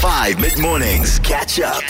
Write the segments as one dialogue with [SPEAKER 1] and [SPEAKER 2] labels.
[SPEAKER 1] 5 mid mornings. Catch up.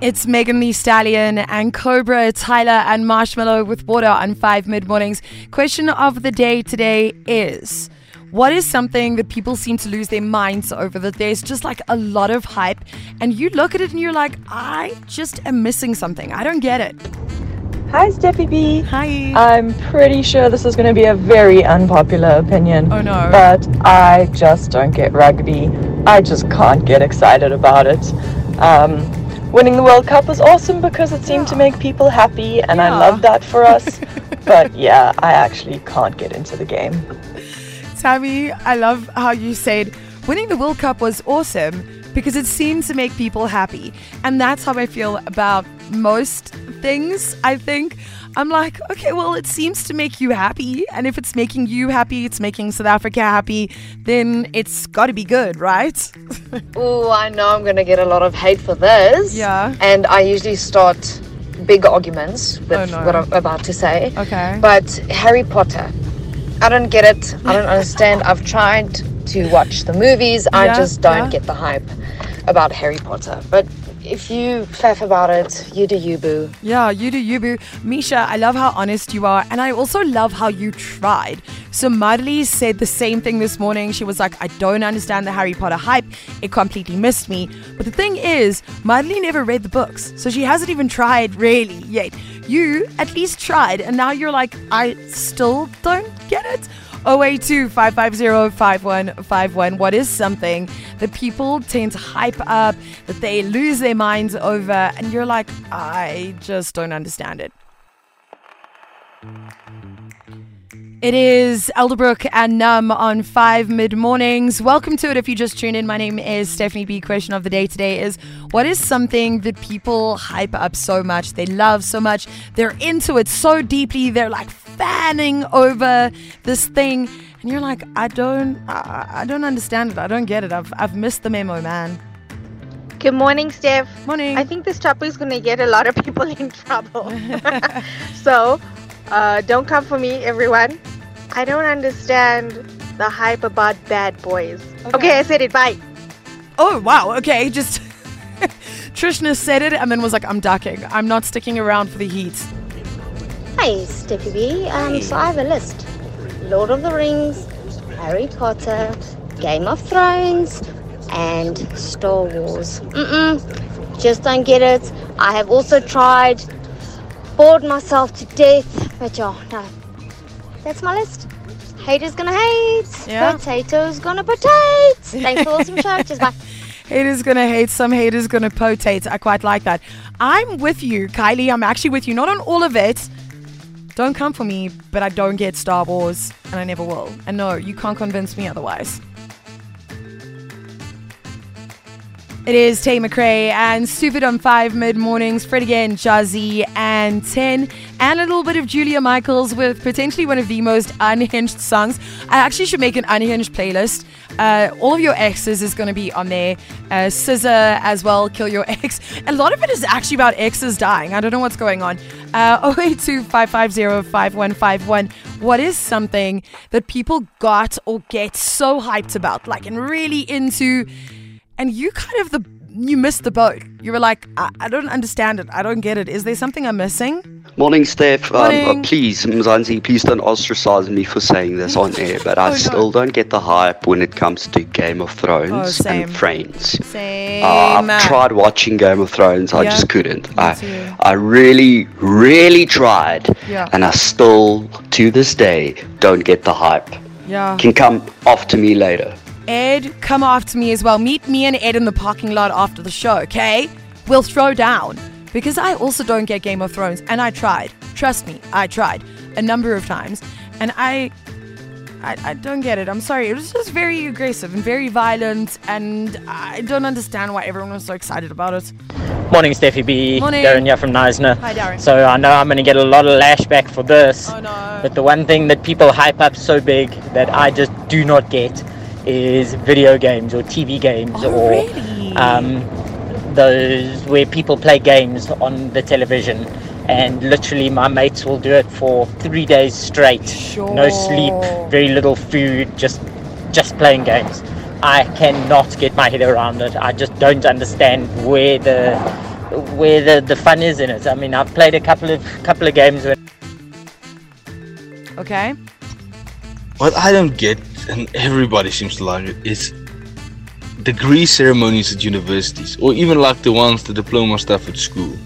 [SPEAKER 2] It's Megan Thee Stallion and Cobra, Tyla and Marshmello with water on 5 mid mornings. Question of the day today is what is something that people seem to lose their minds over that there's just like a lot of hype and you look at it and you're like, I just am missing something. I don't get it.
[SPEAKER 3] Hi, Steffi B.
[SPEAKER 2] Hi.
[SPEAKER 3] I'm pretty sure this is going to be a very unpopular opinion.
[SPEAKER 2] Oh, no.
[SPEAKER 3] But I just don't get rugby. I just can't get excited about it. Um, winning the World Cup was awesome because it seemed to make people happy, and I love that for us. but yeah, I actually can't get into the game.
[SPEAKER 2] Tammy, I love how you said winning the World Cup was awesome because it seemed to make people happy. And that's how I feel about most things, I think. I'm like, okay, well, it seems to make you happy. And if it's making you happy, it's making South Africa happy, then it's got to be good, right?
[SPEAKER 4] Oh, I know I'm going to get a lot of hate for this.
[SPEAKER 2] Yeah.
[SPEAKER 4] And I usually start big arguments with
[SPEAKER 2] Oh, no.
[SPEAKER 4] what I'm about to say.
[SPEAKER 2] Okay.
[SPEAKER 4] But Harry Potter, I don't get it. I don't understand. I've tried to watch the movies. I just don't
[SPEAKER 2] yeah.
[SPEAKER 4] get the hype about Harry Potter. But if you faff about it, you do you, boo.
[SPEAKER 2] Yeah, you do you, boo. Misha, I love how honest you are. And I also love how you tried. So, Madly said the same thing this morning. She was like, I don't understand the Harry Potter hype. It completely missed me. But the thing is, Madly never read the books. So, she hasn't even tried really yet. You at least tried. And now you're like, I still don't get it. 082 550 5151. What is something that people tend to hype up, that they lose their minds over, and you're like, I just don't understand it? It is Elderbrook and Num on 5 mid mornings. Welcome to it if you just tuned in. My name is Stephanie B. Question of the day today is what is something that people hype up so much, they love so much, they're into it so deeply, they're like fanning over this thing, and you're like, I don't, I, I don't understand it, I don't get it, I've, I've missed the memo, man.
[SPEAKER 5] Good morning, Steph.
[SPEAKER 2] Morning.
[SPEAKER 5] I think this topic is going to get a lot of people in trouble. so, uh, don't come for me, everyone. I don't understand the hype about bad boys.
[SPEAKER 2] Okay.
[SPEAKER 5] Okay, I said it. Bye.
[SPEAKER 2] Oh wow, okay, just Trishna said it and then was like, I'm ducking. I'm not sticking around for the heat.
[SPEAKER 6] Hi, Steffi B. Um, so I have a list: Lord of the Rings, Harry Potter, Game of Thrones, and Star Wars. Mm-mm, just don't get it. I have also tried, bored myself to death, but yeah, no. That's my list. Haters gonna hate.
[SPEAKER 2] Yeah.
[SPEAKER 6] Potatoes gonna potate. Thanks for the awesome show. Just bye.
[SPEAKER 2] Haters gonna hate, some haters gonna potate. I quite like that. I'm with you, Kylie. I'm actually with you. Not on all of it. Don't come for me, but I don't get Star Wars, and I never will. And no, you can't convince me otherwise. It is Tate McRae and Stupid on 5 mid mornings. Fred again, Jozzy, and 10. And a little bit of Julia Michaels with potentially one of the most unhinged songs. I actually should make an unhinged playlist. Uh, all of your exes is going to be on there. Uh, SZA as well, Kill Your Ex. A lot of it is actually about exes dying. I don't know what's going on. Uh, 082 550 5151. What is something that people got or get so hyped about, like, and really into? and you kind of the you missed the boat. You were like, I, I don't understand it. I don't get it. Is there something I'm missing?
[SPEAKER 7] Morning, Steph. Um,
[SPEAKER 2] Morning.
[SPEAKER 7] uh, please, Mzansi, please don't ostracize me for saying this on air, but I
[SPEAKER 2] Oh, no.
[SPEAKER 7] still don't get the hype when it comes to Game of Thrones
[SPEAKER 2] Oh,
[SPEAKER 7] and Friends.
[SPEAKER 2] Same.
[SPEAKER 7] Uh, I've tried watching Game of Thrones, I
[SPEAKER 2] Yeah.
[SPEAKER 7] just couldn't. I. I really, really tried,
[SPEAKER 2] Yeah.
[SPEAKER 7] and I still, to this day, don't get the hype.
[SPEAKER 2] Yeah.
[SPEAKER 7] Can come off to me later.
[SPEAKER 2] Ed, come after me as well. Meet me and Ed in the parking lot after the show, okay? We'll throw down. Because I also don't get Game of Thrones, and I tried. Trust me, I tried a number of times, and I, I, I don't get it. I'm sorry. It was just very aggressive and very violent, and I don't understand why everyone was so excited about it.
[SPEAKER 8] Morning, Steffi B.
[SPEAKER 2] Morning.
[SPEAKER 8] Darren here from Neisner.
[SPEAKER 2] Hi, Darren.
[SPEAKER 8] So I know I'm going to get a lot of lashback for this.
[SPEAKER 2] Oh no.
[SPEAKER 8] But the one thing that people hype up so big that I just do not get is video games or TV games
[SPEAKER 2] Oh,
[SPEAKER 8] or
[SPEAKER 2] really?
[SPEAKER 8] um, those where people play games on the television. and literally my mates will do it for three days straight. No sleep, very little food, just just playing games. I cannot get my head around it. I just don't understand where the where the, the fun is in it. I mean, I've played a couple of couple of games where
[SPEAKER 2] Okay.
[SPEAKER 9] What I don't get, and everybody seems to like it, is degree ceremonies at universities, or even like the ones, the diploma stuff at school.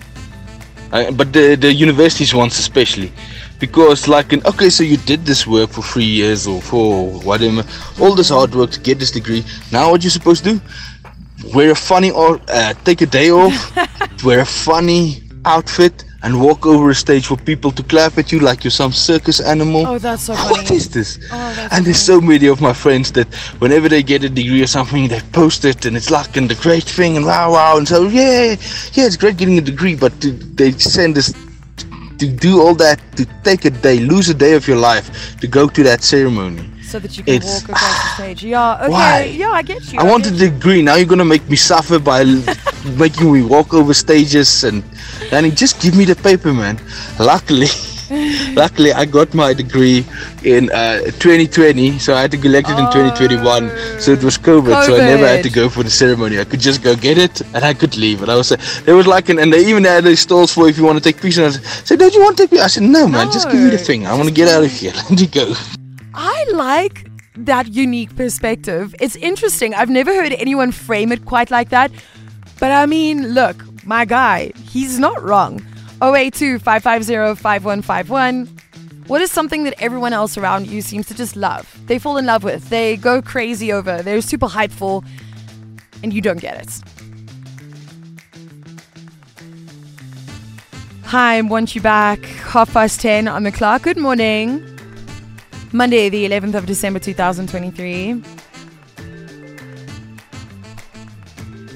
[SPEAKER 9] Uh, but the the universities ones especially, because like, in, okay, so you did this work for three years or for whatever, all this hard work to get this degree. Now what you supposed to do? Wear a funny or uh, take a day off, wear a funny outfit. And walk over a stage for people to clap at you like you're some circus animal.
[SPEAKER 2] Oh, that's so funny.
[SPEAKER 9] is this?
[SPEAKER 2] Oh,
[SPEAKER 9] and there's so many of my friends that whenever they get a degree or something, they post it and it's like and the great thing and wow wow and so yeah yeah it's great getting a degree, but to, they send us to do all that to take a day, lose a day of your life to go to that ceremony.
[SPEAKER 2] So that you can
[SPEAKER 9] It's-
[SPEAKER 2] walk across the stage. Yeah, okay.
[SPEAKER 9] Why?
[SPEAKER 2] Yeah, I get you.
[SPEAKER 9] I want a degree. Now you're gonna make me suffer by making me walk over stages and Danny, just give me the paper, man. Luckily, luckily I got my degree in uh, 2020, so I had to collect it in 2021. So it was COVID, so I never had to go for the ceremony. I could just go get it and I could leave. And I was, uh, there was like, an, and they even had these stalls for if you want to take pictures. I said, don't you want to take pictures? I said, no, man, just give me the thing. I want to get out of here. Let me go.
[SPEAKER 2] I like that unique perspective. It's interesting. I've never heard anyone frame it quite like that. But I mean, look, my guy, he's not wrong. 082 550 5151. What is something that everyone else around you seems to just love? They fall in love with, they go crazy over, they're super hyped for, and you don't get it. Hi, I want you back. Half past 10 on the clock. Good morning. Monday, the 11th of December 2023.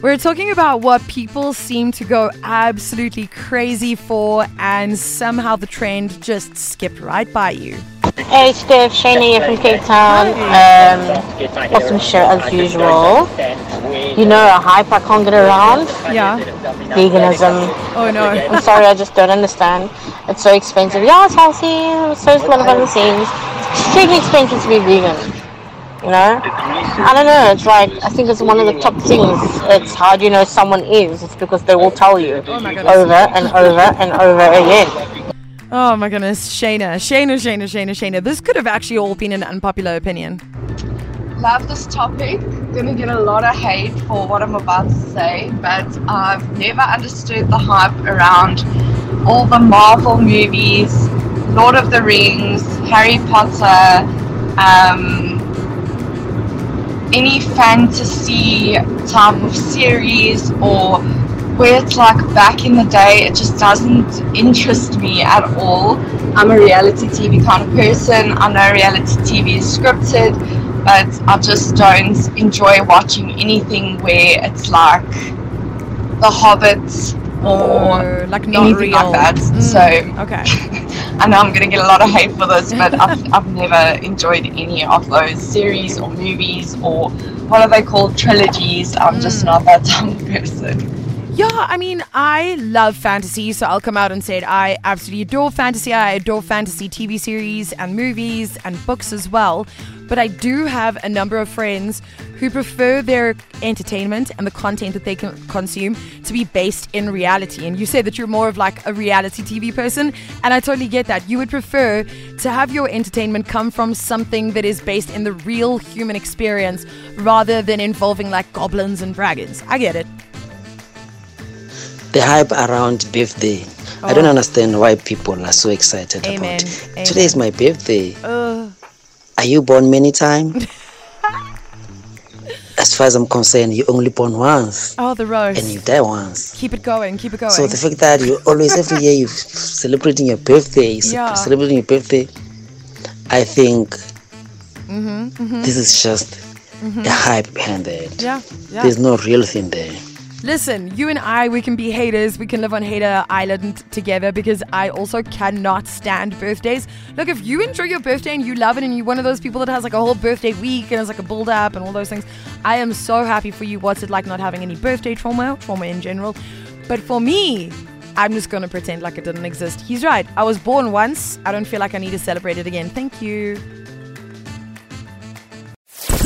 [SPEAKER 2] We're talking about what people seem to go absolutely crazy for, and somehow the trend just skipped right by you.
[SPEAKER 10] Hey Steph, Shayna here from Cape Town. Um, awesome show as usual. You know a hype I can't get around?
[SPEAKER 2] Yeah.
[SPEAKER 10] Veganism.
[SPEAKER 2] Oh no.
[SPEAKER 10] I'm sorry, I just don't understand. It's so expensive. Yeah, it's healthy, so it's one of the things. It's extremely expensive to be vegan. You know? I don't know, it's like, I think it's one of the top things. It's how do you know someone is? It's because they will tell you
[SPEAKER 2] Oh
[SPEAKER 10] over and over and over again.
[SPEAKER 2] Oh my goodness, Shayna, Shayna, Shayna, Shayna, Shayna. This could have actually all been an unpopular opinion.
[SPEAKER 11] love this topic. Gonna get a lot of hate for what I'm about to say, but I've never understood the hype around all the Marvel movies, Lord of the Rings, Harry Potter, um, any fantasy type of series or where it's like back in the day, it just doesn't interest me at all. I'm a reality TV kind of person. I know reality TV is scripted, but I just don't enjoy watching anything where it's like The Hobbit or
[SPEAKER 2] Oh, like not
[SPEAKER 11] anything
[SPEAKER 2] real.
[SPEAKER 11] like that.
[SPEAKER 2] Mm,
[SPEAKER 11] So
[SPEAKER 2] okay.
[SPEAKER 11] I know I'm going to get a lot of hate for this, but I've, I've never enjoyed any of those series or movies or what are they called trilogies. I'm just mm. not that type of person.
[SPEAKER 2] Yeah, I mean, I love fantasy, so I'll come out and say it. I absolutely adore fantasy. I adore fantasy TV series and movies and books as well. But I do have a number of friends who prefer their entertainment and the content that they consume to be based in reality. And you say that you're more of like a reality TV person, and I totally get that. You would prefer to have your entertainment come from something that is based in the real human experience rather than involving like goblins and dragons. I get it.
[SPEAKER 12] The hype around birthday. I don't
[SPEAKER 2] Oh.
[SPEAKER 12] understand why people are so excited
[SPEAKER 2] Amen.
[SPEAKER 12] about it. Today is my birthday.
[SPEAKER 2] Uh,
[SPEAKER 12] Are you born many times? as far as I'm concerned, you only born once
[SPEAKER 2] oh, the rose.
[SPEAKER 12] and you die once.
[SPEAKER 2] Keep it going. Keep it going.
[SPEAKER 12] So the fact that you always every year you're celebrating your birthday,
[SPEAKER 2] Yeah.
[SPEAKER 12] celebrating your birthday, I think
[SPEAKER 2] mm-hmm, mm-hmm.
[SPEAKER 12] this is just
[SPEAKER 2] Mhm.
[SPEAKER 12] a hype behind it.
[SPEAKER 2] Yeah, yeah.
[SPEAKER 12] There's no real thing there.
[SPEAKER 2] Listen, you and I, we can be haters. We can live on Hater Island together because I also cannot stand birthdays. Look, if you enjoy your birthday and you love it and you're one of those people that has like a whole birthday week and it's like a build up and all those things, I am so happy for you. What's it like not having any birthday trauma, trauma in general? But for me, I'm just going to pretend like it didn't exist. He's right. I was born once. I don't feel like I need to celebrate it again. Thank you.